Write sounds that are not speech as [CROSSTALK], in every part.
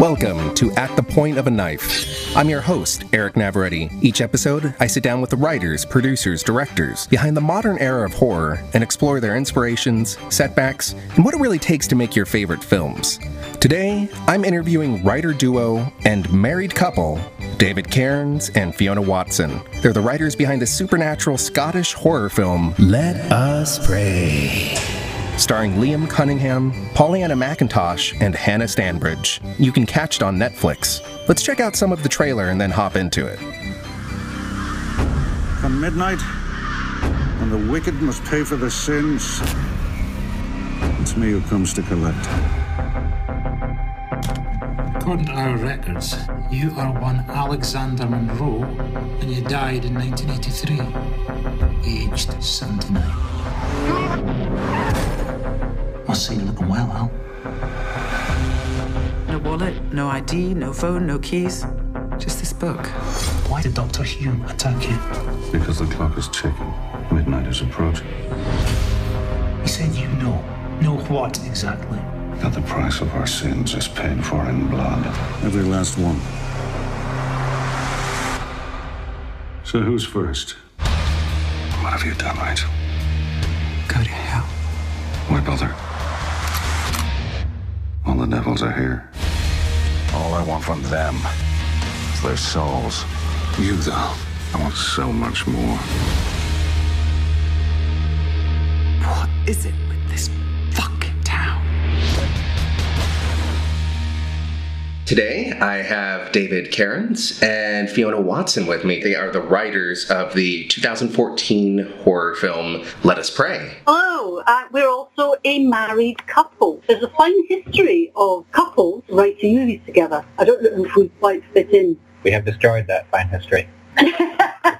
Welcome to At the Point of a Knife. I'm your host, Eric Navarretti. Each episode, I sit down with the writers, producers, directors behind the modern era of horror and explore their inspirations, setbacks, and what it really takes to make your favorite films. Today, I'm interviewing writer duo and married couple David Cairns and Fiona Watson. They're the writers behind the supernatural Scottish horror film Let Us Pray starring Liam Cunningham, Pollyanna McIntosh, and Hannah Stanbridge. You can catch it on Netflix. Let's check out some of the trailer and then hop into it. Come midnight, and the wicked must pay for their sins. It's me who comes to collect. According to our records, you are one Alexander Monroe, and you died in 1983, aged 79. Must say you're looking well, Al. No wallet, no ID, no phone, no keys. Just this book. Why did Dr. Hume attack you? Because the clock is ticking. Midnight is approaching. He said you know. Know what exactly? That the price of our sins is paid for in blood. Every last one. So who's first? What have you done right? Go to hell. Why bother? All the devils are here. All I want from them is their souls. You, though, I want so much more. What is it Today, I have David Cairns and Fiona Watson with me. They are the writers of the 2014 horror film Let Us Pray. Hello, uh, we're also a married couple. There's a fine history of couples writing movies together. I don't know if we quite fit in. We have destroyed that fine history. [LAUGHS]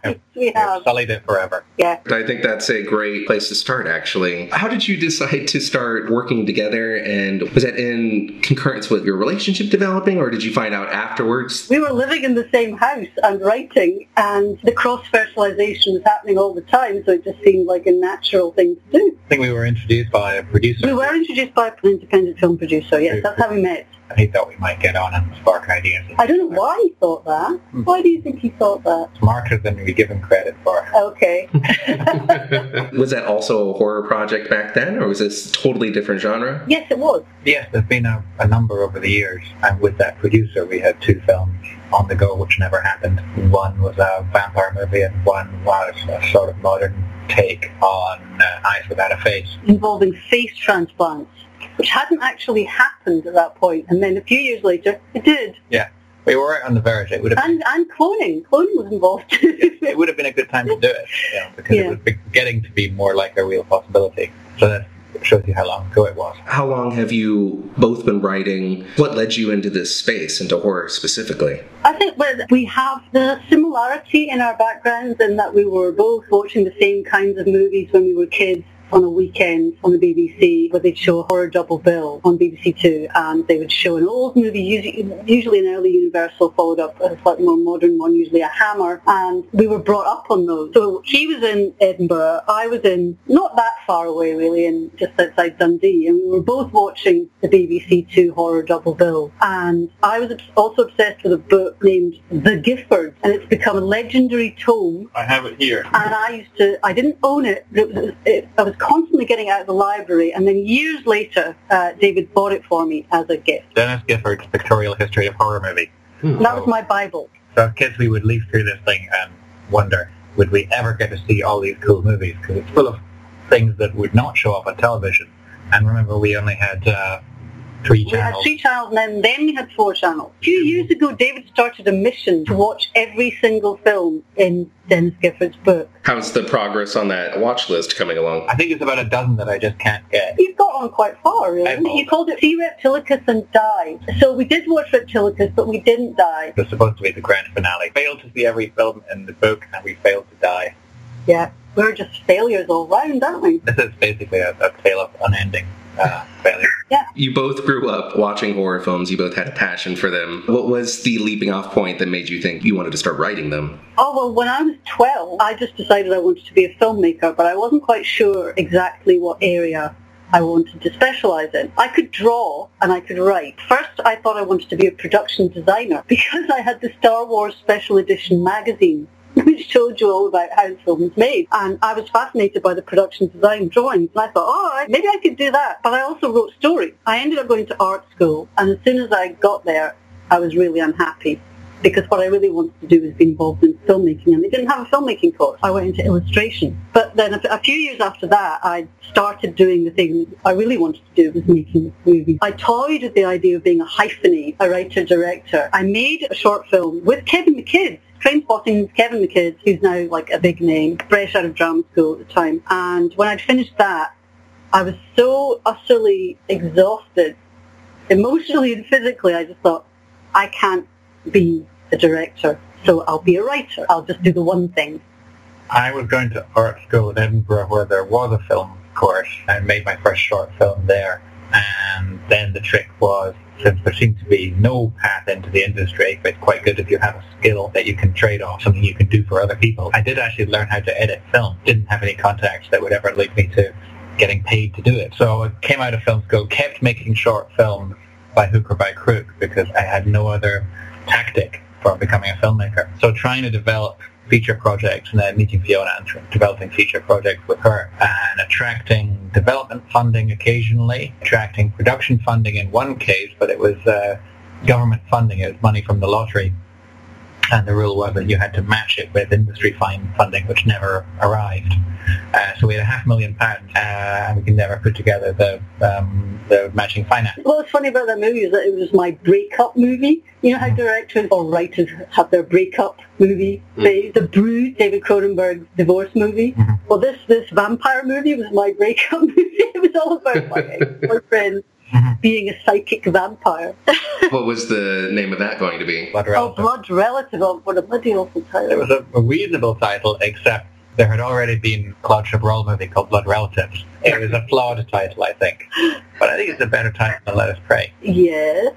we We have have, sullied it forever. yeah. I think that's a great place to start, actually. How did you decide to start working together? And was that in concurrence with your relationship developing, or did you find out afterwards? We were living in the same house and writing, and the cross-fertilization was happening all the time, so it just seemed like a natural thing to do. I think we were introduced by a producer. We were introduced by an independent film producer, yes, that's how we met. And he thought we might get on and spark ideas. I don't know why he thought that. Why do you think he thought that? Smarter than we give him credit for. Okay. [LAUGHS] Was that also a horror project back then, or was this totally different genre? yes, it was. Yes, there's been a, a number over the years. And with that producer, we had two films on the go, which never happened. One was a vampire movie, and one was a sort of modern take on uh, Eyes Without a Face. involving face transplants, which hadn't actually happened at that. And then a few years later, it did. Yeah, we were right on the verge. It would have been, And, and cloning. Cloning was involved. it would have been a good time to do it, [LAUGHS] you know, because Yeah. it was getting to be more like a real possibility. So that shows you how long ago it was. How long have you both been writing? What led you into this space, into horror specifically? I think we have the similarity in our backgrounds in that we were both watching the same kinds of movies when we were kids on a weekend on the BBC where they'd show a horror double bill on BBC Two and they would show an old movie, usually, usually an early Universal followed up a slightly more modern one, usually a Hammer, and we were brought up on those. So he was in Edinburgh, I was in not that far away really, in just outside Dundee, and we were both watching the BBC Two horror double bill. And I was also obsessed with a book named The Giffords, and it's become a legendary tome I have it here. and I used to, I didn't own it, but it was, it, I was constantly getting out of the library, and then years later, uh, David bought it for me as a gift. Denis Gifford's Pictorial History of Horror Movie. And that was my Bible. So as kids, we would leaf through this thing and wonder, would we ever get to see all these cool movies? Because it's full of things that would not show up on television. And remember, we only had uh, three We had channels. three channels, and then, then we had four channels. A few years ago, David started a mission to watch every single film in Denis Gifford's book. How's the progress on that watch list coming along? I think it's about a dozen that I just can't get. You've got on quite far, really. I've- You called it See Reptilicus and Die. So we did watch Reptilicus, but we didn't die. It was supposed to be the grand finale. Failed to see every film in the book, and we failed to die. Yeah, we're just failures all round, aren't we? This is basically a, a tale of unending uh, failure. You both grew up watching horror films, you both had a passion for them. What was the leaping off point that made you think you wanted to start writing them? Oh, well, when I was 12, I just decided I wanted to be a filmmaker, but I wasn't quite sure exactly what area I wanted to specialise in. I could draw and I could write. First, I thought I wanted to be a production designer [LAUGHS] because I had the Star Wars Special Edition magazine which told you all about how film was made. And I was fascinated by the production design drawings. And I thought, oh, maybe I could do that. But I also wrote stories. I ended up going to art school. And as soon as I got there, I was really unhappy because what I really wanted to do was be involved in filmmaking, and they didn't have a filmmaking course. I went into illustration. But then a, a few years after that, I started doing the thing I really wanted to do was making movies. I toyed with the idea of being a hyphenate, a writer-director. I made a short film with Kevin McKidd, Trainspotting's Kevin the McKidd, who's now like a big name, fresh out of drama school at the time. And when I'd finished that, I was so utterly exhausted, emotionally and physically, I just thought, I can't be a director, so I'll be a writer. I'll just do the one thing. I was going to art school in Edinburgh where there was a film course. I made my first short film there. And then the trick was, since there seemed to be no path into the industry, but quite good if you have a skill that you can trade off, something you can do for other people. I did actually learn how to edit film. Didn't have any contacts that would ever lead me to getting paid to do it. So I came out of film school, kept making short films by hook or by crook because I had no other tactic for becoming a filmmaker. So trying to develop feature projects and then meeting Fiona and developing feature projects with her and attracting development funding occasionally, attracting production funding in one case, but it was uh, government funding. It was money from the lottery. And the rule was that you had to match it with industry funding, which never arrived. Uh, so we had a half million pounds, uh, and we could never put together the um, the matching finance. Well, what's funny about that movie is that it was my breakup movie. You know how directors or writers have their breakup movie mm. The Brood, David Cronenberg's divorce movie. Mm-hmm. Well, this this vampire movie was my [LAUGHS] breakup movie. It was all about my boyfriend Mm-hmm. Mm-hmm. being a psychic vampire. [LAUGHS] what was the name of that going to be? Blood oh, Relative. Oh, Blood Relative. Oh, what a bloody awful title. It was a, a reasonable title, except there had already been a Claude Chabrol movie called Blood Relatives. It was a flawed title, I think. But I think it's a better title than Let Us Pray. Yes.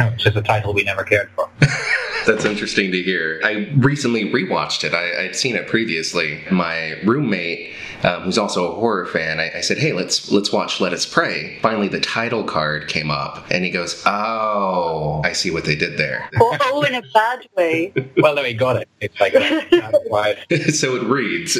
[LAUGHS] Which is a title we never cared for. [LAUGHS] That's interesting to hear. I recently rewatched it. I, would seen it previously. My roommate, um, who's also a horror fan, I, I, said, "Hey, let's let's watch Let Us Pray." Finally, the title card came up, and he goes, "Oh, I see what they did there." Oh, [LAUGHS] oh in a bad way. well, no, he got it. It's like [LAUGHS] so it reads.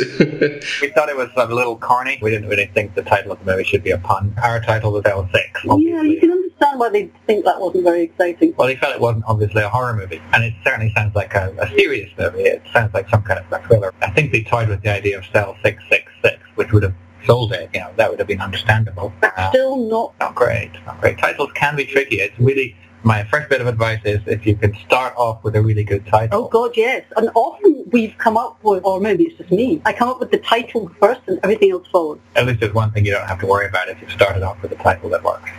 we thought it was a little corny. We didn't really think the title of the movie should be a pun. Our title was Cell 6. Yeah, you can understand why they think that wasn't very exciting. Well, they felt it wasn't obviously a horror movie, and it certainly sounds like a, a serious movie. It sounds like some kind of a thriller. I think they toyed with the idea of Cell 666, which would have sold it. You know, that would have been understandable. Uh, Still not. Not great. Not great. Titles can be tricky. It's really my first bit of advice is if you can start off with a really good title. Oh God, yes. And often we've come up with, or maybe it's just me, I come up with the title first and everything else follows. At least there's one thing you don't have to worry about if you've started off with a title that works.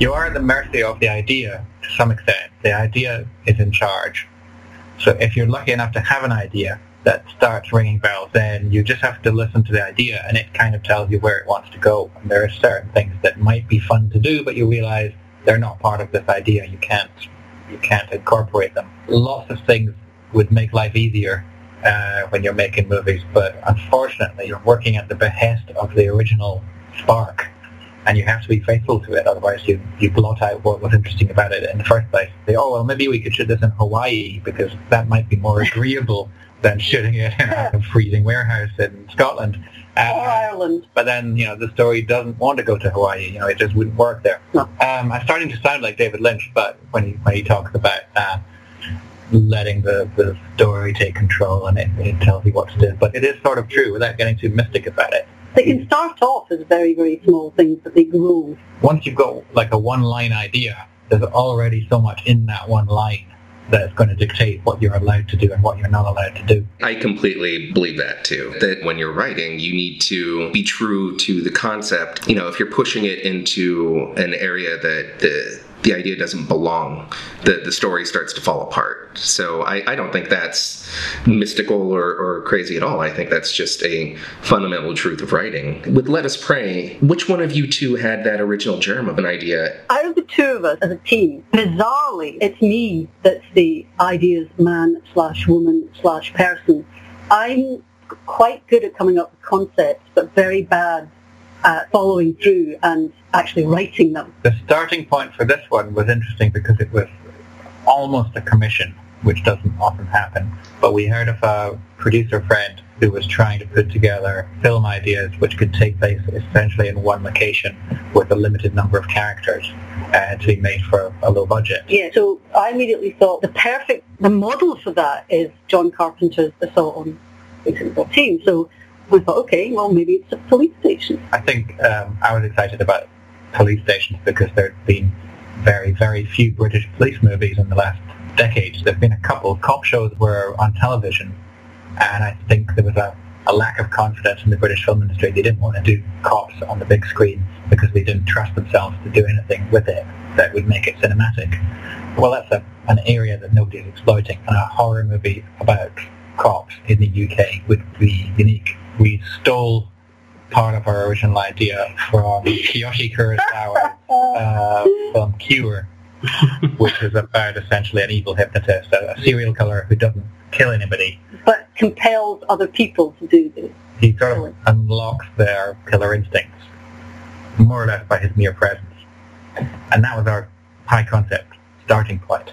You are at the mercy of the idea to some extent. The idea is in charge. So if you're lucky enough to have an idea, that starts ringing bells, then you just have to listen to the idea and it kind of tells you where it wants to go. And there are certain things that might be fun to do, but you realize they're not part of this idea. You can't, you can't incorporate them. Lots of things would make life easier uh, when you're making movies, but unfortunately you're working at the behest of the original spark and you have to be faithful to it. Otherwise, you, you blot out what was interesting about it in the first place. Say, oh, well, maybe we could shoot this in Hawaii because that might be more agreeable [LAUGHS] than shooting it in a [LAUGHS] freezing warehouse in Scotland. Uh, or Ireland. But then, you know, the story doesn't want to go to Hawaii. You know, it just wouldn't work there. No. Um, I'm starting to sound like David Lynch, but when he, when he talks about uh, letting the, the story take control and it, it tells you what to do. But it is sort of true without getting too mystic about it. They can start off as very, very small things, but they grow. Once you've got like a one-line idea, there's already so much in that one line that's going to dictate what you're allowed to do and what you're not allowed to do. I completely believe that too. That when you're writing, you need to be true to the concept. You know, if you're pushing it into an area that the the idea doesn't belong, the, the story starts to fall apart. So I, I don't think that's mystical or, or crazy at all. I think that's just a fundamental truth of writing. With Let Us Pray, which one of you two had that original germ of an idea? Out of the two of us as a team, bizarrely, it's me that's the ideas man slash woman slash person. I'm quite good at coming up with concepts, but very bad at following through and actually writing them. The starting point for this one was interesting because it was almost a commission, which doesn't often happen. But we heard of a producer friend who was trying to put together film ideas which could take place essentially in one location with a limited number of characters uh, to be made for a low budget. Yeah, so I immediately thought the perfect, the model for that is John Carpenter's Assault on Precinct 14. So I thought, okay, well maybe it's a police station. I think um, I was excited about police stations because there have been very, very few British police movies in the last decades. There have been a couple. Cop shows were on television and I think there was a, a lack of confidence in the British film industry. They didn't want to do cops on the big screen because they didn't trust themselves to do anything with it that would make it cinematic. Well, that's a, an area that nobody is exploiting, and a horror movie about cops in the UK would be unique. We stole part of our original idea from Kiyoshi Kurosawa's uh, film Cure, which is about essentially an evil hypnotist, a, a serial killer who doesn't kill anybody. But compels other people to do this. He sort of unlocks their killer instincts, more or less by his mere presence. And that was our high concept starting point,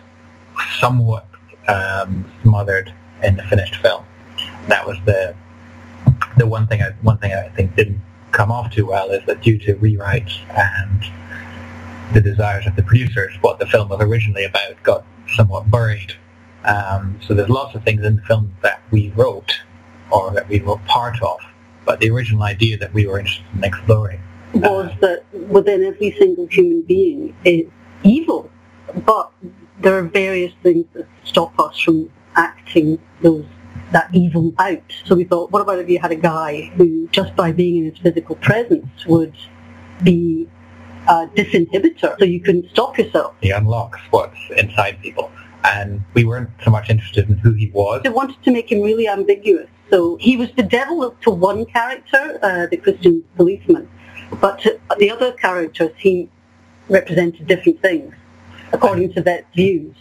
somewhat um, smothered in the finished film. That was the the one thing I one thing I think didn't come off too well is that due to rewrites and the desires of the producers, what the film was originally about got somewhat buried. Um, so there's lots of things in the film that we wrote or that we were part of, but the original idea that we were interested in exploring was uh, that within every single human being is evil, but there are various things that stop us from acting those that evil out. So we thought, what about if you had a guy who, just by being in his physical presence, would be a disinhibitor, so you couldn't stop yourself. He unlocks what's inside people and we weren't so much interested in who he was. They wanted to make him really ambiguous. So he was the devil to one character, uh, the Christian policeman, but to the other characters he represented different things according to their views.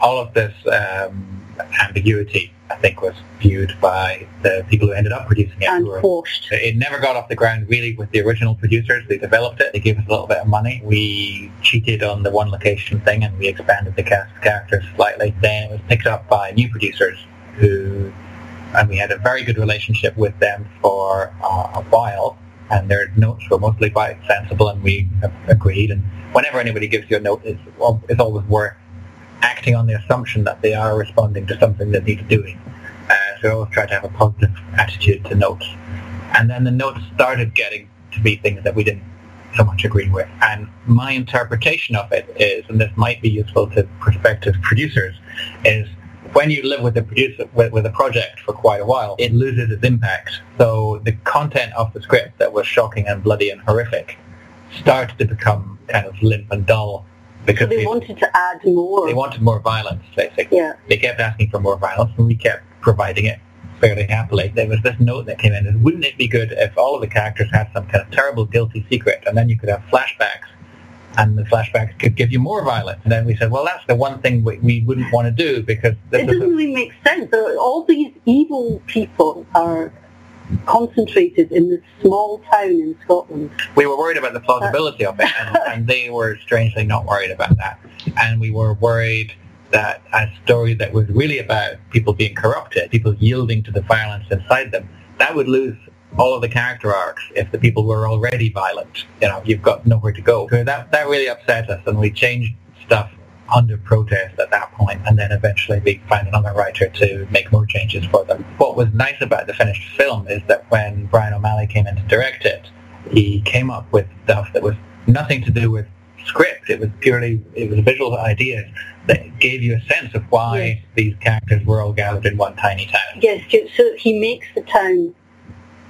All of this um, ambiguity I think was viewed by the people who ended up producing it. And quashed. It never got off the ground really with the original producers. They developed it. They gave us a little bit of money. We cheated on the one location thing and we expanded the cast of characters slightly. Then it was picked up by new producers who, and we had a very good relationship with them for uh, a while. And their notes were mostly quite sensible and we agreed. And whenever anybody gives you a note, it's, it's always worth acting on the assumption that they are responding to something that needs doing. Uh, so I always try to have a positive attitude to notes. And then the notes started getting to be things that we didn't so much agree with. And my interpretation of it is, and this might be useful to prospective producers, is when you live with a producer with, with, a project for quite a while, it loses its impact. So the content of the script that was shocking and bloody and horrific starts to become kind of limp and dull because so they, they, wanted to add more. They wanted more violence, basically. Yeah. They kept asking for more violence, and we kept providing it fairly happily. There was this note that came in, and wouldn't it be good if all of the characters had some kind of terrible, guilty secret, and then you could have flashbacks, and the flashbacks could give you more violence. And then we said, well, that's the one thing we, we wouldn't want to do because it doesn't really make sense. All these evil people are concentrated in this small town in Scotland. We were worried about the plausibility of it, and, and they were strangely not worried about that. And we were worried that a story that was really about people being corrupted, people yielding to the violence inside them, that would lose all of the character arcs if the people were already violent. You know, you've got nowhere to go. So that that really upset us, and we changed stuff under protest at that point, and then eventually we find another writer to make more changes for them. What was nice about the finished film is that when Brian O'Malley came in to direct it, he came up with stuff that was nothing to do with script. It was purely, it was visual ideas that gave you a sense of why yes. these characters were all gathered in one tiny town. Yes, so he makes the town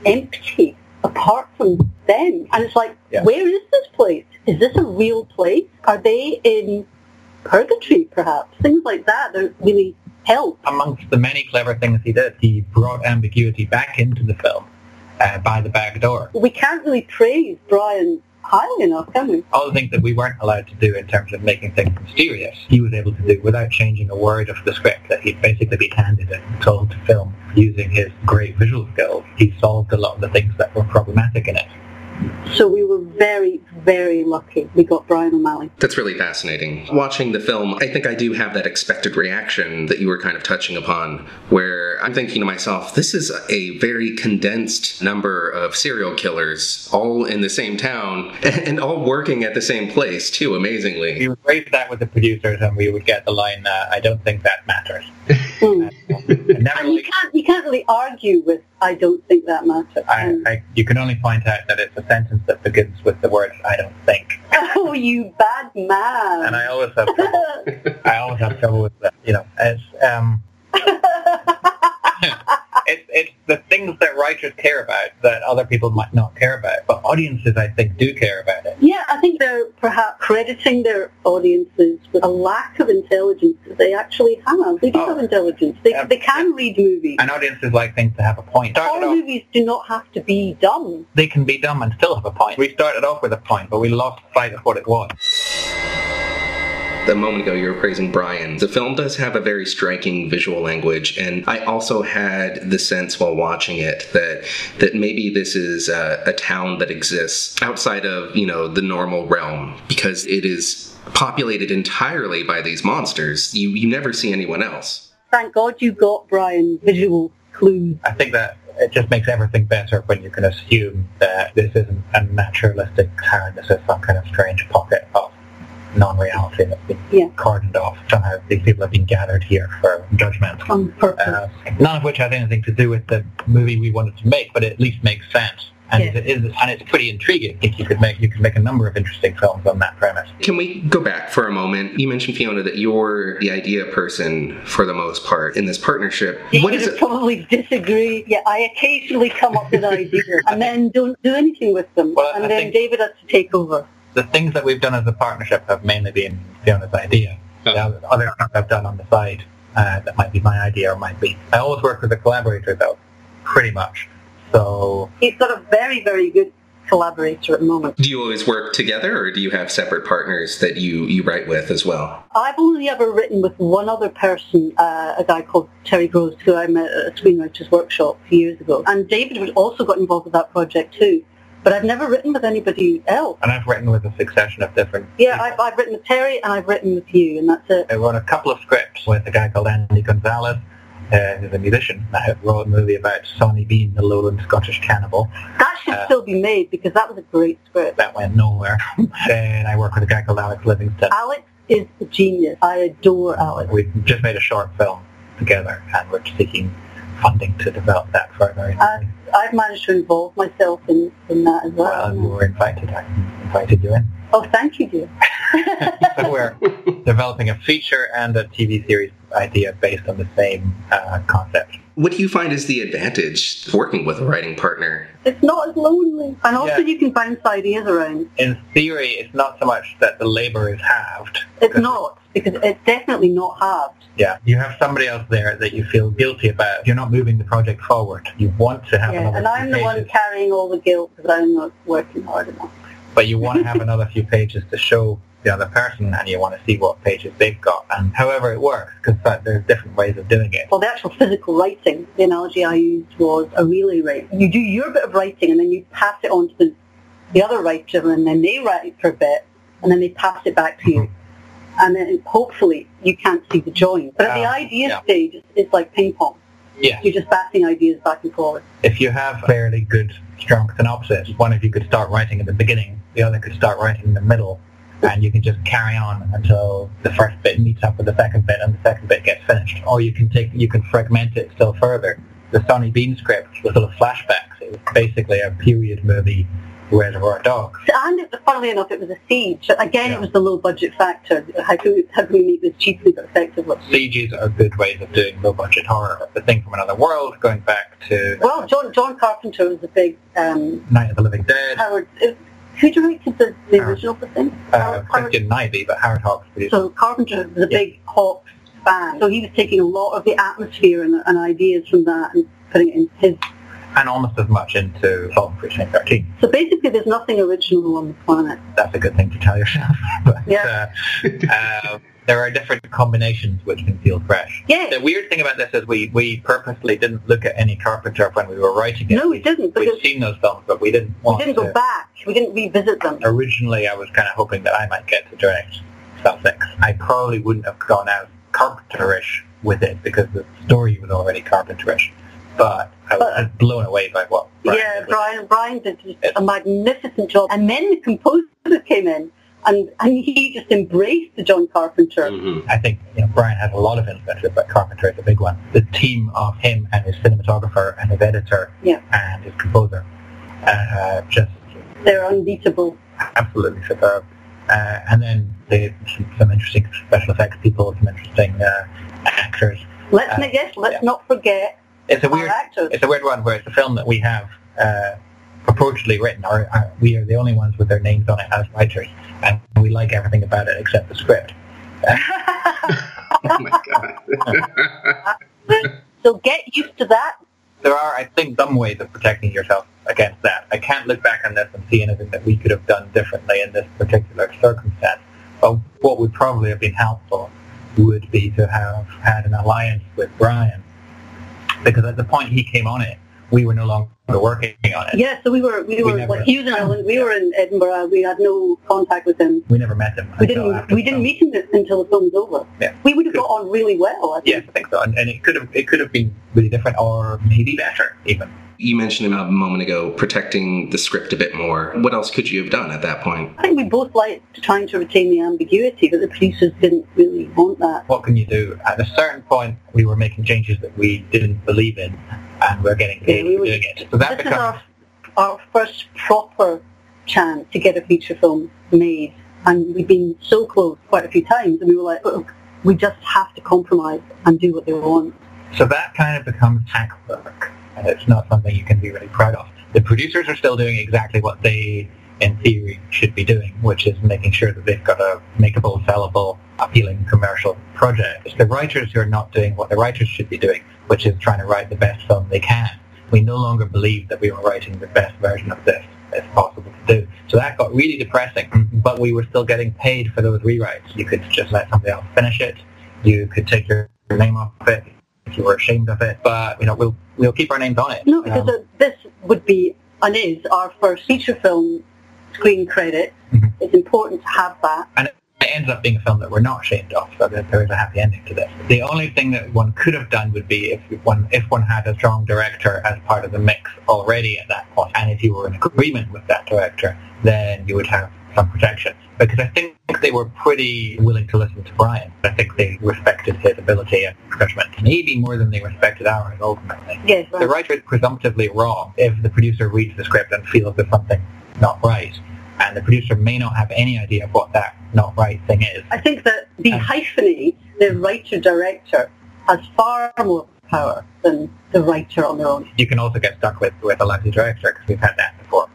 empty apart from them. And it's like, yeah. where is this place? Is this a real place? Are they in purgatory, perhaps. Things like that that really help. Amongst the many clever things he did, he brought ambiguity back into the film uh, by the back door. We can't really praise Brian highly enough, can we? All the things that we weren't allowed to do in terms of making things mysterious, he was able to do without changing a word of the script that he'd basically been handed and told to film. using his great visual skills, he solved a lot of the things that were problematic in it. So we were very, very lucky we got Brian O'Malley. That's really fascinating. Watching the film, I think I do have that expected reaction that you were kind of touching upon, where I'm thinking to myself, this is a very condensed number of serial killers all in the same town [LAUGHS] and all working at the same place, too, amazingly. We would raise that with the producers and we would get the line, uh, I don't think that matters. Mm. [LAUGHS] And never And you can't, you can't really argue with, I don't think that matters. I, I, you can only point out that it's a sentence that begins with the word "I don't think," [LAUGHS] oh, you bad man. and I always have trouble. [LAUGHS] I always have trouble with that. You know, it's um, it's it's the things that writers care about that other people might not care about, but audiences, I think, do care about it. Yeah, I think they're perhaps crediting their audiences with a lack of intelligence that they actually have. They do Oh. have intelligence. They, Yeah. they can read movies. And audiences like things to have a point. Horror off- movies do not have to be dumb. they can be dumb and still have a point. We started off with a point, but we lost sight of what it was. A moment ago, you were praising Brian. The film does have a very striking visual language, and I also had the sense while watching it that that maybe this is a, a town that exists outside of you know the normal realm because it is populated entirely by these monsters. You you never see anyone else. Thank God you got Brian visual clues. I think that it just makes everything better when you can assume that this isn't a naturalistic town. This is some kind of strange pocket of non-reality that's been Yeah. cordoned off. Somehow these people have been gathered here for judgment. On purpose. Uh, none of which has anything to do with the movie we wanted to make, but it at least makes sense. And Yes. it is, and it's pretty intriguing. If you could make, you could make a number of interesting films on that premise. Can we go back for a moment? You mentioned Fiona that you're the idea person for the most part in this partnership. You What would is it? probably disagree. Yeah, I occasionally come up with ideas [LAUGHS] and then don't do anything with them. Well, and I then think- David has to take over. The things that we've done as a partnership have mainly been Fiona's idea. Oh. The other other things I've done on the side uh, that might be my idea or might be. I always work with a collaborator though, pretty much. So He's got a very, very good collaborator at the moment. Do you always work together, or do you have separate partners that you you write with as well? I've only ever written with one other person, uh, a guy called Terry Gross, who I met at a screenwriters workshop a few years ago. And David also got involved with that project too. But I've never written with anybody else. and I've written with a succession of different Yeah. I've, I've written with Terry and I've written with you, and that's it. I wrote a couple of scripts with a guy called Andy Gonzalez, uh, who's a musician. I wrote a movie about Sawney Bean, the lowland Scottish cannibal. That should Uh, still be made because that was a great script. That went nowhere. and I work with a guy called Alex Livingston. Alex is a genius. I adore Alex. We just made a short film together, and we're seeking funding to develop that further. I've, I've managed to involve myself in, in that as well. well, you were invited. I invited you in. Oh, thank you, dear. So [LAUGHS] we're [LAUGHS] developing a feature and a TV series idea based on the same uh, concept. What do you find is the advantage of working with a writing partner? It's not as lonely. And also Yeah. you can bounce ideas around. In theory, it's not so much that the labour is halved. It's not, because it's definitely not halved. Yeah, you have somebody else there that you feel guilty about. You're not moving the project forward. You want to have Yeah, another and I'm the one carrying all the guilt because I'm not working hard enough. but you want to have another few pages to show the other person, and you want to see what pages they've got, and however it works, because there's different ways of doing it. Well, the actual physical writing, the analogy I used was a relay race. You do your bit of writing and then you pass it on to the, the other writer and then they write for a bit and then they pass it back to you. And then hopefully you can't see the join. But at the Ah, idea yeah. stage, it's, like ping pong. Yeah. You're just batting ideas back and forth. If you have fairly good, strong synopsis, one of you could start writing at the beginning, the other could start writing in the middle, and you can just carry on until the first bit meets up with the second bit and the second bit gets finished. Or you can take, you can fragment it still further. The Sawney Bean script was little flashbacks. It was basically a period movie, Reservoir Dogs. And funnily enough, it was a siege. Again, Yeah. it was the low budget factor. How can we, how can we make this cheaply but effectively? Sieges are good ways of doing low budget horror. The Thing from Another World, going back to Well, John John Carpenter was a big um, Night of the Living Dead, Howard. It, who directed the, the Howard. original of the thing? uh, Christian Nyby, but Howard Hawks produced. So Carpenter was a Yeah. big Hawks fan. So he was taking a lot of the atmosphere and, and ideas from that and putting it in his. and almost as much into Assault on Precinct 13. So basically, there's nothing original on the planet. That's a good thing to tell yourself. [LAUGHS] but, Yeah. uh, uh, [LAUGHS] there are different combinations which can feel fresh. Yeah. The weird thing about this is we, we purposely didn't look at any Carpenter when we were writing it. No, we didn't, We'd seen those films, but we didn't want. we didn't to. go back. We didn't revisit them. Originally, I was kind of hoping that I might get to direct 6. I probably wouldn't have gone out Carpenter-ish with it because the story was already Carpenter-ish. But I was But- blown away by what Brian yeah. Brian, Brian did a magnificent job. And then the composer came in and, and he just embraced the John Carpenter. Mhm. I think you know, Brian has a lot of influence, but Carpenter is a big one. The team of him and his cinematographer and his editor Yeah. and his composer, uh, just They're unbeatable. absolutely superb. Uh, and then the, some, some interesting special effects people, some interesting uh, actors. Let's Uh, not yes, let's yeah. not forget It's a our weird, actors. it's a weird one where it's a film that we have purportedly written, or uh, we are the only ones with their names on it as writers, and we like everything about it except the script. [LAUGHS] Oh my god. so get used to that. there are, I think, some ways of protecting yourself against that. I can't look back on this and see anything that we could have done differently in this particular circumstance. But what would probably have been helpful would be to have had an alliance with Brian, because at the point he came on it, we were no longer working on it. Yeah, so we were we were never- like he was in Ireland, we were in Edinburgh, we had no contact with him. We never met him. We until didn't after we didn't film. meet him until the film was over. Yeah. We would have got on really well, I think. Yes, I think so, and, and it could have it could have been really different, or maybe better even. You mentioned a moment ago protecting the script a bit more. What else could you have done at that point? I think we both liked trying to retain the ambiguity, but the producers didn't really want that. What can you do? At a certain point, we were making changes that we didn't believe in, and we're getting paid Yeah, we for doing it. So that this is our our first proper chance to get a feature film made, and we've been so close quite a few times, and we were like, look, we just have to compromise and do what they want. So that kind of becomes hack work, and it's not something you can be really proud of. The producers are still doing exactly what they, in theory, should be doing, which is making sure that they've got a makeable, sellable, appealing commercial project. It's the writers who are not doing what the writers should be doing, which is trying to write the best film they can. We no longer believe that we were writing the best version of this as possible to do. So that got really depressing, but we were still getting paid for those rewrites. You could just let somebody else finish it. You could take your name off it if you were ashamed of it. But you know, we'll we'll keep our names on it. No, because Um, uh, this would be and is our first feature film screen credit. Mhm. It's important to have that. and it ends up being a film that we're not ashamed of, so that there is a happy ending to this. The only thing that one could have done would be if one if one had a strong director as part of the mix already at that point, and if you were in agreement with that director, then you would have some protection. Because I think they were pretty willing to listen to Brian. I think they respected his ability and judgment, maybe more than they respected ours ultimately. Yes, The writer is presumptively wrong if the producer reads the script and feels there's something not right. And the producer may not have any idea of what that not right thing is. I think that the Um, hyphenate, the writer-director, has far more power than the writer on their own. You can also get stuck with, with a lousy director because we've had that before.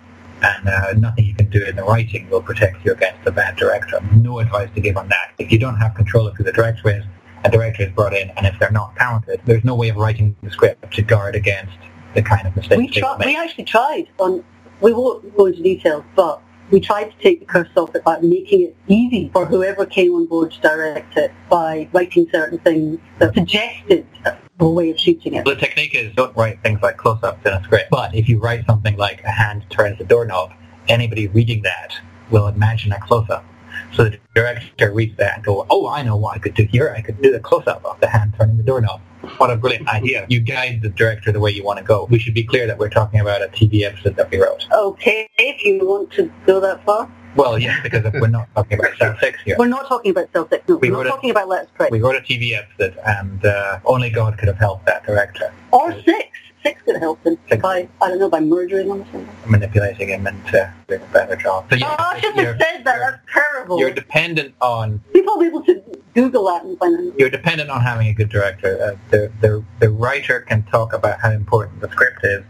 And uh, nothing you can do in the writing will protect you against a bad director. No advice to give on that. If you don't have control of who the director is, a director is brought in, and if they're not talented, there's no way of writing the script to guard against the kind of mistakes We, try, we actually tried on, we won't go into details, but we tried to take the curse off it by making it easy for whoever came on board to direct it by writing certain things that suggested a way of shooting it. The technique is don't write things like close-ups in a script, but if you write something like a hand turns the doorknob, anybody reading that will imagine a close-up. So the director reads that and go, oh, I know what I could do here. I could do the close-up of the hand turning the doorknob. What a brilliant idea. You guide the director the way you want to go. We should be clear that we're talking about a TV episode that we wrote. Okay, if you want to go that far. Well, yes, because we're not talking about Cell 6 here. We're not talking about Celtic, no. We We're wrote not it- talking about Let's Pray. We wrote a TV episode and uh, only God could have helped that director. Or Six. Six could help them by, I don't know, by murdering them or something. manipulating him into doing a better job. So, yeah, Oh, I shouldn't have you're- said that. That's terrible. You're dependent on People will be able to Google that and find out. you're dependent on having a good director. Uh, the, the the writer can talk about how important the script is,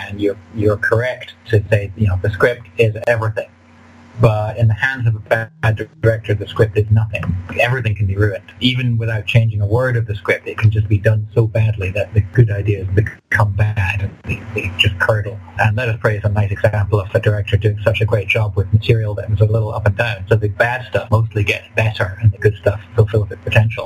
and you're you're correct to say you know the script is everything. But in the hands of a bad director, the script is nothing. Everything can be ruined. Even without changing a word of the script, it can just be done so badly that the good ideas become bad and they, they just curdle. And Let Us Pray is a nice example of a director doing such a great job with material that was a little up and down. So the bad stuff mostly gets better and the good stuff fulfills its potential.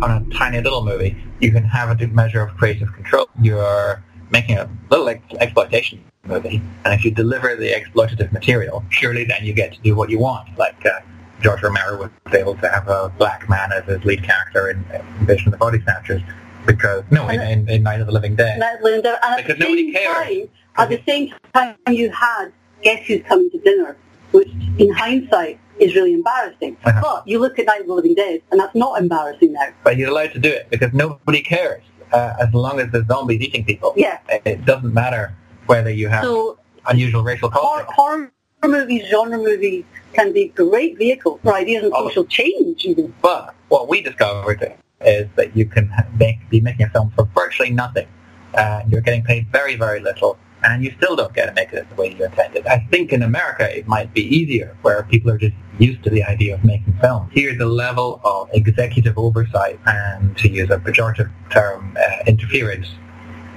On a tiny little movie, you can have a measure of creative control. You're making a little ex- exploitation movie, and if you deliver the exploitative material, surely then you get to do what you want. Like uh, George Romero was able to have a black man as his lead character in Invasion of the Body Snatchers, because no, in, in, in Night of the Living Dead. Night of the Living Dead. And Because nobody cares. at the same time, you had Guess Who's Coming to Dinner, which in hindsight is really embarrassing. Uh-huh. But you look at Night of the Living Dead, and that's not embarrassing now. But you're allowed to do it because nobody cares uh, as long as there's zombies eating people. Yeah. It doesn't matter whether you have So unusual racial horror, culture. horror movies, genre movies can be great vehicles for ideas and social change even. But what we discovered is that you can make, be making a film for virtually nothing. Uh, you're getting paid very, very little, and you still don't get to make it the way you intended. I think in America it might be easier, where people are just used to the idea of making films. Here, the level of executive oversight and, to use a pejorative term, uh, interference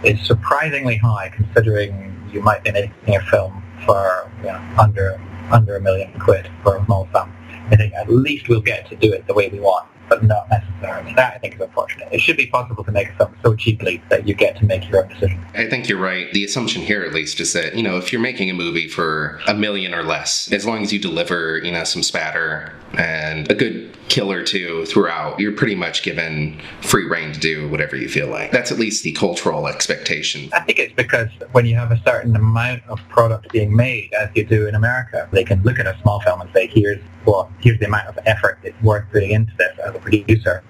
is surprisingly high, considering you might be making a film for you know, under under a million quid for a small film. I think at least we'll get to do it the way we want, but not necessarily. That I think is unfortunate. It should be possible to make a film so cheaply that you get to make your own decision. I think you're right. The assumption here, at least, is that, you know, if you're making a movie for a million or less, as long as you deliver, you know, some spatter and a good kill or two throughout, you're pretty much given free reign to do whatever you feel like. That's at least the cultural expectation. I think it's because when you have a certain amount of product being made, as you do in America, they can look at a small film and say, here's what, here's the amount of effort it's worth putting into this as producer.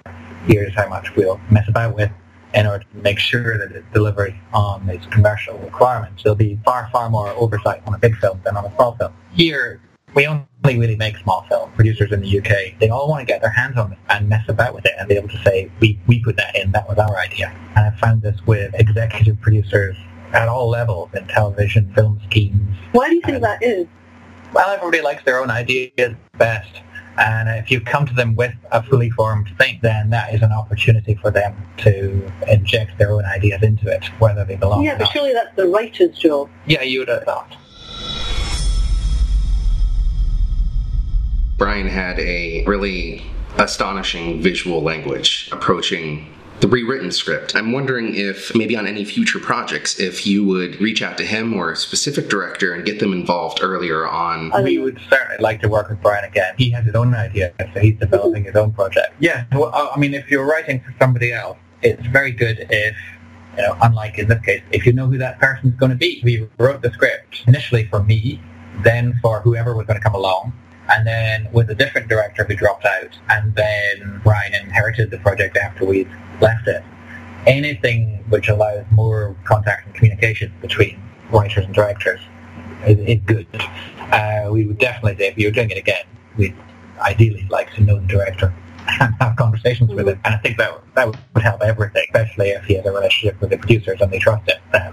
Here's how much we'll mess about with in order to make sure that it delivers on its commercial requirements. There'll be far, far more oversight on a big film than on a small film. Here, we only really make small films. Producers in the UK, they all want to get their hands on it and mess about with it and be able to say, we, we put that in, that was our idea. And I found this with executive producers at all levels in television, film schemes. Why do you think that is? Well, everybody likes their own ideas best. And if you come to them with a fully formed thing, then that is an opportunity for them to inject their own ideas into it, whether they belong Yeah, or but not. surely that's the writer's job. Yeah, you would have thought. Brian had a really astonishing visual language approaching the rewritten script. I'm wondering if maybe on any future projects, if you would reach out to him or a specific director and get them involved earlier on. We would certainly like to work with Brian again. He has his own idea, so he's developing his own project. Yeah, well, I I mean, if you're writing for somebody else, it's very good if, you know, unlike in this case, if you know who that person's going to be. We wrote the script initially for me, then for whoever was going to come along, and then with a different director who dropped out, and then Brian inherited the project after we'd left it. Anything which allows more contact and communication between writers and directors is, is good. Uh, we would definitely say if you were doing it again, we'd ideally like to know the director [LAUGHS] and have conversations with him. And I think that that would help everything, especially if he has a relationship with the producers and they trust it. That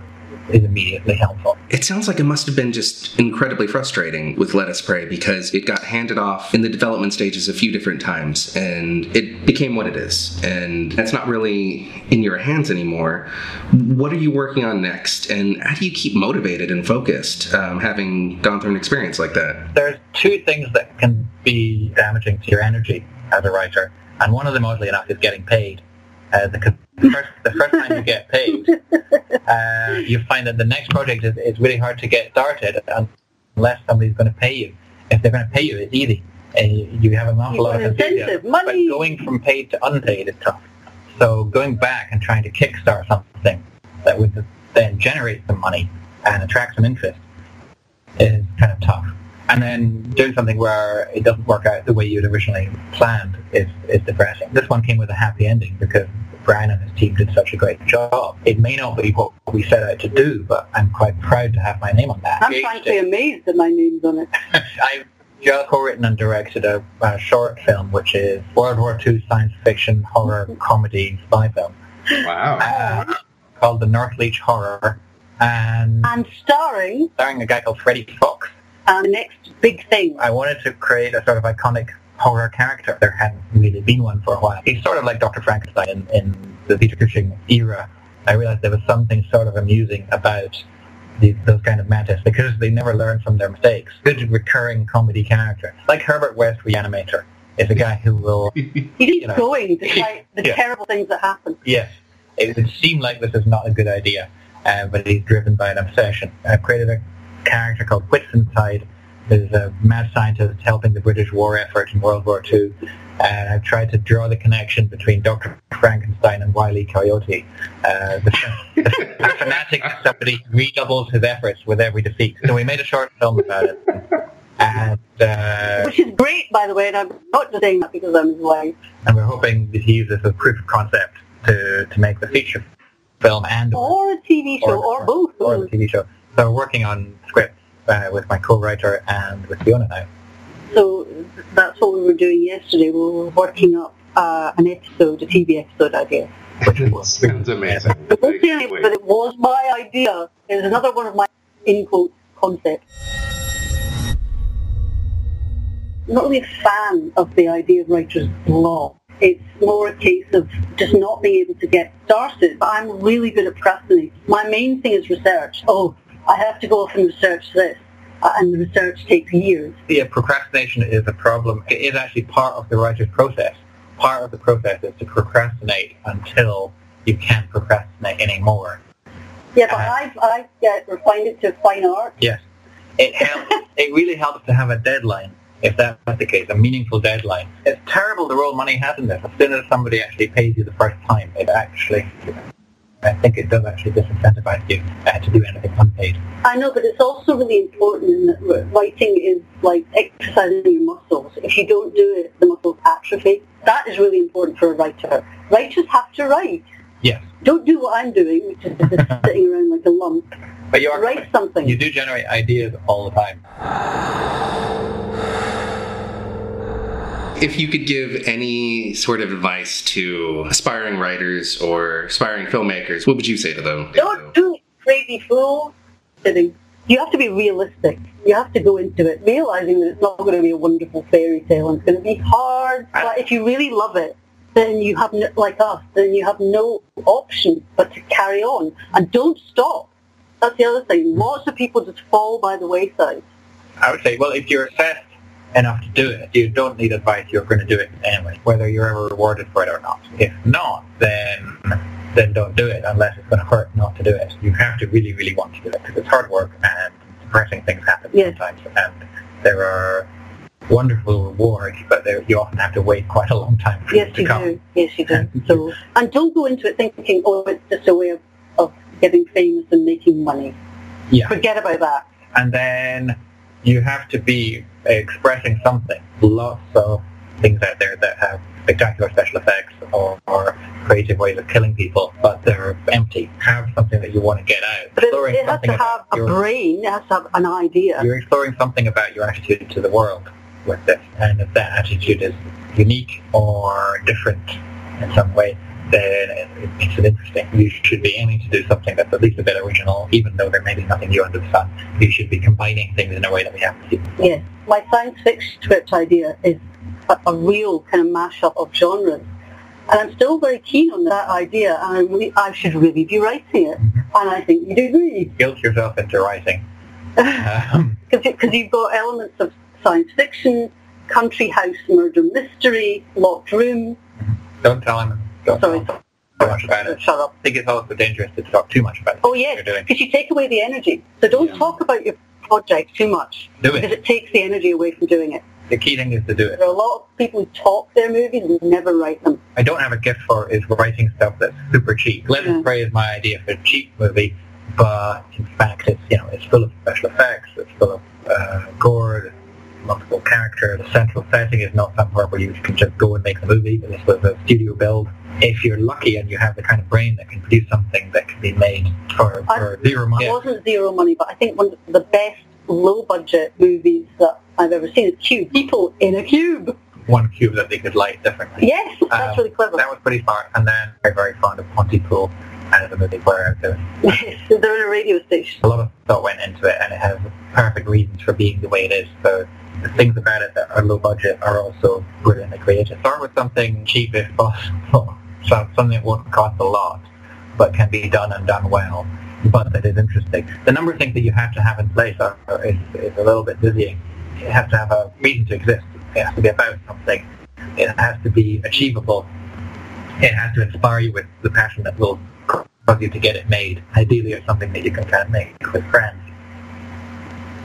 is immediately helpful. It sounds like it must have been just incredibly frustrating with Let Us Pray because it got handed off in the development stages a few different times and it became what it is. And that's not really in your hands anymore. What are you working on next? And how do you keep motivated and focused um, having gone through an experience like that? There's two things that can be damaging to your energy as a writer, and one of them, oddly enough, is getting paid. Uh, the first, the first time you get paid, [LAUGHS] uh, you find that the next project is, is really hard to get started unless somebody's going to pay you. If they're going to pay you, it's easy. And you, have an awful lot of incentive, money. But going from paid to unpaid is tough. So going back and trying to kickstart something that would then generate some money and attract some interest is kind of tough. And then doing something where it doesn't work out the way you'd originally planned is, is depressing. This one came with a happy ending because Brian and his team did such a great job. It may not be what we set out to do, but I'm quite proud to have my name on that. I'm frankly amazed that my name's on it. [LAUGHS] I've just co-written and directed a, a short film, which is World War II science fiction horror comedy spy film Wow. uh, called The Northleach Horror, and And starring starring a guy called Freddie Fox. uh, the next big thing. I wanted to create a sort of iconic horror character. There hadn't really been one for a while. He's sort of like Dr. Frankenstein in, in the Peter Cushing era. I realized there was something sort of amusing about these, those kind of mantis because they never learn from their mistakes. Good recurring comedy character. Like Herbert West, Reanimator, is a guy who will, [LAUGHS] He keeps you know. going despite [LAUGHS] the Yeah. terrible things that happen. yes, it would seem like this is not a good idea, uh, but he's driven by an obsession. I've created a character called Whitsuntide, who's a mad scientist helping the British war effort in World War II. And I've tried to draw the connection between Dr. Frankenstein and Wile E. Coyote. Uh, the, the fanatic is somebody redoubles his efforts with every defeat. So we made a short film about it. And, uh, Which is great, by the way, and I'm not just saying that because I'm his wife. and we're hoping to use this as proof of concept to, to make the feature film and Or a TV show, or, both. or the TV show. So we're working on scripts uh, with my co-writer and with Fiona now. So that's what we were doing yesterday. We were working up uh, an episode, a TV episode idea. [LAUGHS] Sounds amazing. It wasn't really, but it was my idea. It was another one of my, in quotes, concepts. I'm not really a fan of the idea of writer's block. It's more a case of just not being able to get started. But I'm really good at procrastinating. My main thing is research. Oh, I have to go off and research this. Uh, and the research takes years. Yeah, procrastination is a problem. It is actually part of the writer's process. Part of the process is to procrastinate until you can't procrastinate anymore. Yeah, but Uh, I've, I've uh, refined it to fine art. Yes. It helps. [LAUGHS] it really helps to have a deadline, if that's the case, a meaningful deadline. It's terrible the role money has in this. As soon as somebody actually pays you the first time, it actually, I think it does actually disincentivize you uh, to do anything unpaid. I know, but it's also really important in that writing is like exercising your muscles. If you don't do it, the muscles atrophy. That is really important for a writer. Writers have to write. Yes. Don't do what I'm doing, which is just [LAUGHS] sitting around like a lump. But you are Write something. You do generate ideas all the time. If you could give any sort of advice to aspiring writers or aspiring filmmakers, what would you say to them? Don't do crazy fool kidding. You have to be realistic. You have to go into it realizing that it's not going to be a wonderful fairy tale and it's going to be hard. But if you really love it, then you have, no, like us, then you have no option but to carry on. And don't stop. That's the other thing. Lots of people just fall by the wayside. I would say, well, if you're assessed enough to do it, you don't need advice. You're going to do it anyway, whether you're ever rewarded for it or not. If not, then then don't do it unless it's going to hurt not to do it. You have to really, really want to do it because it's hard work and depressing things happen Yes. sometimes, and there are wonderful rewards, but there, you often have to wait quite a long time for Yes, them to you come. do. Yes, you do. So, and don't go into it thinking, oh, it's just a way of, of getting famous and making money. Yeah. Forget about that. and then you have to be expressing something. Lots of things out there that have spectacular special effects or, or creative ways of killing people, but they're empty. Have something that you want to get out. Exploring it has something to have a your- brain. It has to have an idea. You're exploring something about your attitude to the world with this, and if that attitude is unique or different in some way, then it, it makes it interesting. You should be aiming to do something that's at least a bit original, even though there may be nothing new under the sun. You should be combining things in a way that we haven't seen before. Yes. My science fiction script idea is a, a real kind of mashup of genres. And I'm still very keen on that idea, and I, really, I should really be writing it. And I think you'd agree. Guilt yourself into writing. [LAUGHS] Um, Because you've got elements of science fiction, country house murder mystery, locked room. don't tell him. Don't Sorry, tell him too much about it. shut up. I think it's also dangerous to talk too much about it. Oh yes, because you take away the energy. So don't talk about your project too much. Do it. Because it takes the energy away from doing it. The key thing is to do it. There are a lot of people who talk their movies and never write them. I don't have a gift for is writing stuff that's super cheap. Let Yeah. Us Pray is my idea for a cheap movie, but in fact it's you know it's full of special effects, it's full of uh, gore, multiple characters. The central setting is not somewhere where you can just go and make the movie. This was a studio build. If you're lucky and you have the kind of brain that can produce something that can be made for, for zero money, It wasn't zero money, but I think one of the best low-budget movies that I've ever seen is Cube. People in a cube. one cube that they could light differently. Yes, that's Um, really clever. That was pretty smart. And then very, very fond of Pontypool. as a movie where there, Yes, [LAUGHS] they're in a radio station. a lot of thought went into it and it has perfect reasons for being the way it is. So the things about it that are low budget are also brilliantly creative. Start with something cheap if possible, so something that won't cost a lot, but can be done and done well, but that is interesting. The number of things that you have to have in place are, is, is a little bit dizzying. It has to have a reason to exist. It has to be about something. It has to be achievable. It has to inspire you with the passion that will cause you to get it made. Ideally, it's something that you can kind of make with friends.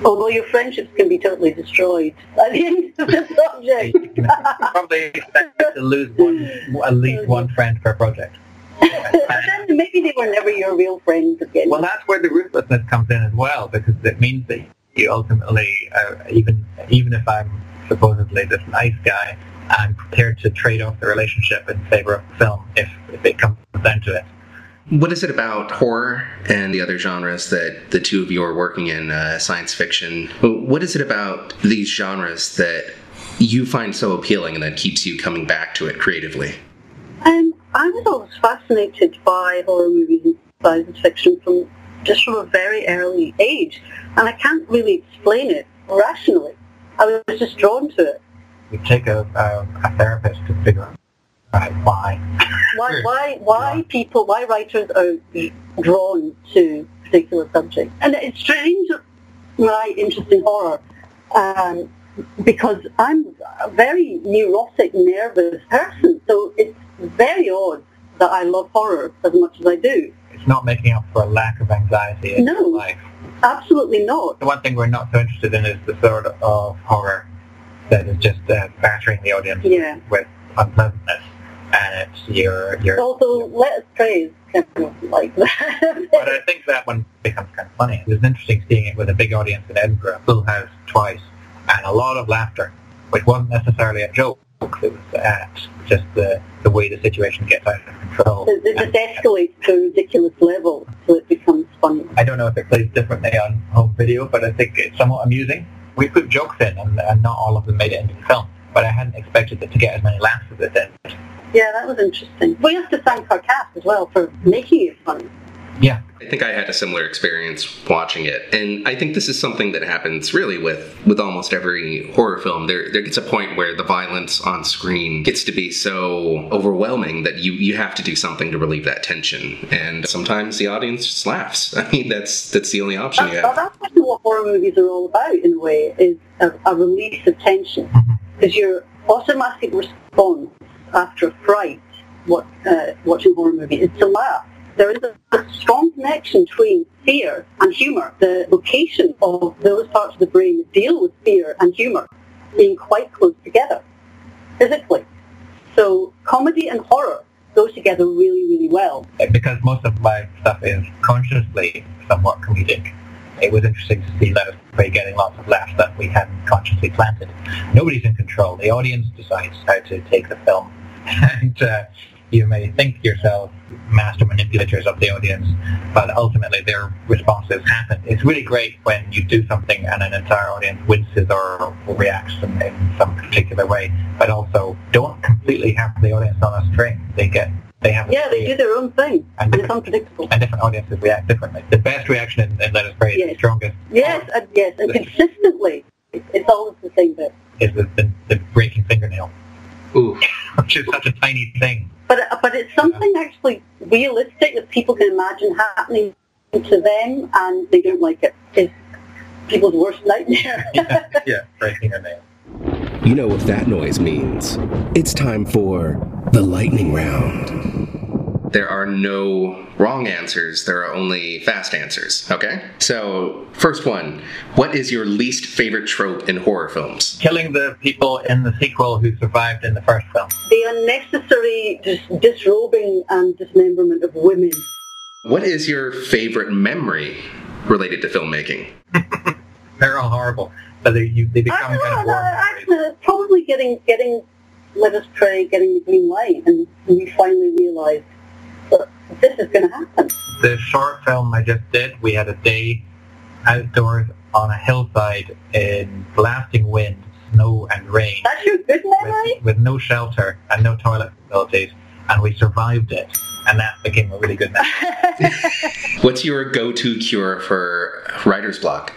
Although your friendships can be totally destroyed at the end of the can probably expect to lose one, at least one friend per project. maybe they were never your real friends again. Well, that's where the ruthlessness comes in as well, because it means that you ultimately, uh, even even if I'm supposedly this nice guy, I'm prepared to trade off the relationship in favor of the film if, if it comes down to it. What is it about horror and the other genres that the two of you are working in, uh, science fiction? What is it about these genres that you find so appealing and that keeps you coming back to it creatively? Um, I was always fascinated by horror movies and science fiction from just from a very early age, and I can't really explain it rationally. I was just drawn to it. You take a, a, a therapist to figure out why. Why, why, why people, why writers are drawn to particular subjects, and it's strange my interest in horror. Um, because I'm a very neurotic, nervous person, so it's very odd that I love horror as much as I do. It's not making up for a lack of anxiety in No. life. Absolutely not. The one thing we're not so interested in is the sort of horror that is just uh, battering the audience Yeah. with unpleasantness, and it's your your. Although Let is kind of like that. But. I think that one becomes kind of funny. It was interesting seeing it with a big audience in Edinburgh, Full House twice, and a lot of laughter, which wasn't necessarily a joke. It was at just the the way the situation gets out of control. it, it just escalates to a ridiculous level, so it becomes funny. I don't know if it plays differently on home video, but I think it's somewhat amusing. We put jokes in, and, and not all of them made it into the film. But I hadn't expected it to get as many laughs as it did. Yeah, that was interesting. We have to thank our cast as well for making it funny. Yeah, I think I had a similar experience watching it, and I think this is something that happens really with with almost every horror film. There there gets a point where the violence on screen gets to be so overwhelming that you you have to do something to relieve that tension, and sometimes the audience just laughs. [LAUGHS] I mean, that's that's the only option That's, you have. that's what horror movies are all about, in a way, is a, a release of tension. Mm-hmm. Because your automatic response after a fright, what, uh, watching a horror movie, is to laugh. There is a, a strong connection between fear and humour. The location of those parts of the brain that deal with fear and humour being quite close together, physically. So comedy and horror go together really, really well. because most of my stuff is consciously somewhat comedic. It was interesting to see Let Us Pray getting lots of laughs that we hadn't consciously planted. Nobody's in control. The audience decides how to take the film. [LAUGHS] and uh, you may think yourself master manipulators of the audience, but ultimately their responses happen. It's really great when you do something and an entire audience winces or reacts in, in some particular way, but also don't completely have the audience on a string. They get they have Yeah, they do their own thing, And and it's unpredictable. and different audiences react differently. The best reaction in, in Let Us Pray is the strongest. Yes, and yes, and consistently, it's it's always the same bit. Is the, the, the breaking fingernail, Ooh, which is such a tiny thing. But but it's something actually realistic that people can imagine happening to them, and they don't like it. It's people's worst nightmare. [LAUGHS] Yeah, yeah, breaking fingernail. You know what that noise means. It's time for the lightning round. There are no wrong answers. There are only fast answers. Okay. So first one, what is your least favorite trope in horror films? Killing the people in the sequel who survived in the first film. the unnecessary dis- disrobing and dismemberment of women. What is your favorite memory related to filmmaking? [LAUGHS] They're all horrible. but they, you, they become don't kind of warm no, memories. actually, it's probably getting getting Let Us Pray, getting the green light, and we finally realised that this is going to happen. The short film I just did, we had a day outdoors on a hillside in blasting wind, snow and rain. That's your good memory. with, with no shelter and no toilet facilities, and we survived it. and that became a really good memory. [LAUGHS] What's your go-to cure for writer's block?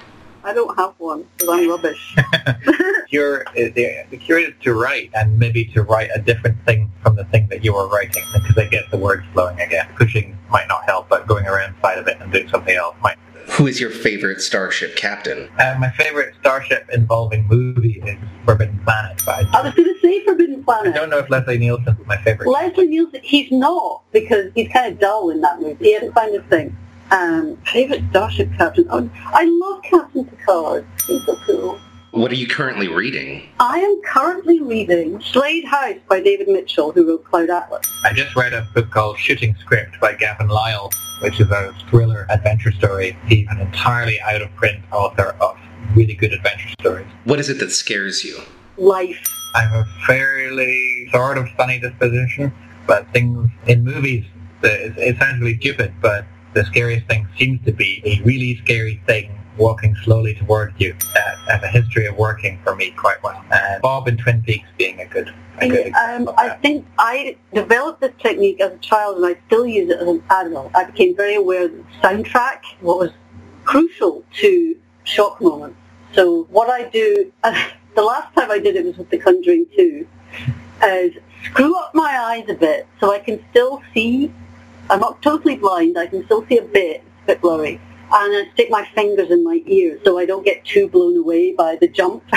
I don't have one because I'm rubbish. [LAUGHS] cure is the, the cure to write and maybe to write a different thing from the thing that you were writing because I gets the words flowing again. Pushing might not help, but going around side of it and doing something else might. Who is your favorite starship captain? Uh, my favorite starship involving movie is Forbidden Planet, but I, I was going to say Forbidden Planet. I don't know if Leslie Nielsen is my favorite. Leslie Nielsen, he's not because he's kind of dull in that movie. He hasn't found his thing. Um, favorite starship captain? Oh, I love Captain Picard. He's so cool. What are you currently reading? I am currently reading Slade House by David Mitchell, who wrote Cloud Atlas. I just read a book called Shooting Script by Gavin Lyall, which is a thriller adventure story. He's an entirely out of print author of really good adventure stories. What is it that scares you? Life. I have a fairly sort of funny disposition, but things in movies, the- it, it sounds really stupid, but the scariest thing seems to be a really scary thing walking slowly towards you. That has a history of working for me quite well. And Bob in Twin Peaks being a good, a good Um, I think I developed this technique as a child and I still use it as an adult. I became very aware that the soundtrack what was crucial to shock moments. So what I do, [LAUGHS] the last time I did it was with The Conjuring 2, is screw up my eyes a bit so I can still see. I'm not totally blind. I can still see a bit. It's a bit blurry. And I stick my fingers in my ears so I don't get too blown away by the jump. [LAUGHS]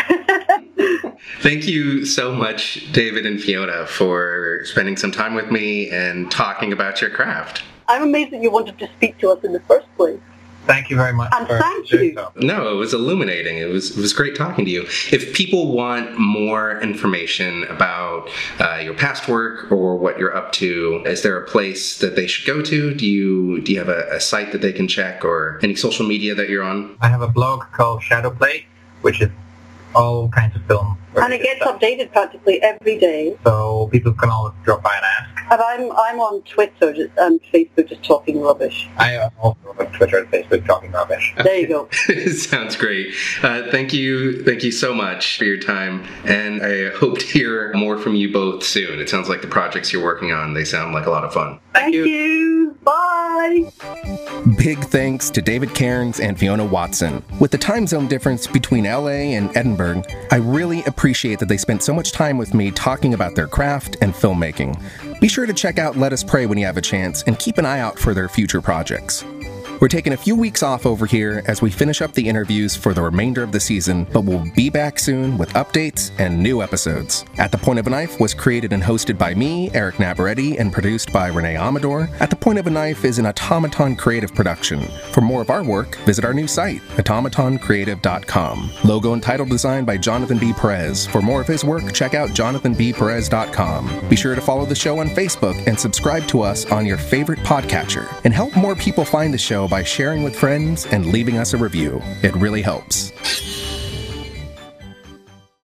Thank you so much, David and Fiona, for spending some time with me and talking about your craft. I'm amazed that you wanted to speak to us in the first place. Thank you very much And for thank you. so. No, it was illuminating. It was it was great talking to you. If people want more information about uh, your past work or what you're up to, is there a place that they should go to? Do you do you have a, a site that they can check or any social media that you're on? I have a blog called Shadowplay, which is all kinds of film. And it gets updated practically every day. So people can always drop by and ask. And I'm I'm on Twitter and Facebook just talking rubbish. I am also on Twitter and Facebook talking rubbish. [LAUGHS] There you go. [LAUGHS] Sounds great. Uh, thank you, thank you so much for your time, and I hope to hear more from you both soon. It sounds like the projects you're working on they sound like a lot of fun. Thank you. Bye. Big thanks to David Cairns and Fiona Watson. With the time zone difference between LA and Edinburgh, I really appreciate that they spent so much time with me talking about their craft and filmmaking. Be sure to check out Let Us Pray when you have a chance and keep an eye out for their future projects. We're taking a few weeks off over here as we finish up the interviews for the remainder of the season, but we'll be back soon with updates and new episodes. At the Point of a Knife was created and hosted by me, Eric Nabaretti, and produced by Renee Amador. At the Point of a Knife is an automaton creative production. For more of our work, visit our new site, automatoncreative.com. Logo and title design by Jonathan B. Perez. For more of his work, check out jonathanbperez.com. Be sure to follow the show on Facebook and subscribe to us on your favorite podcatcher. And help more people find the show by sharing with friends and leaving us a review. It really helps.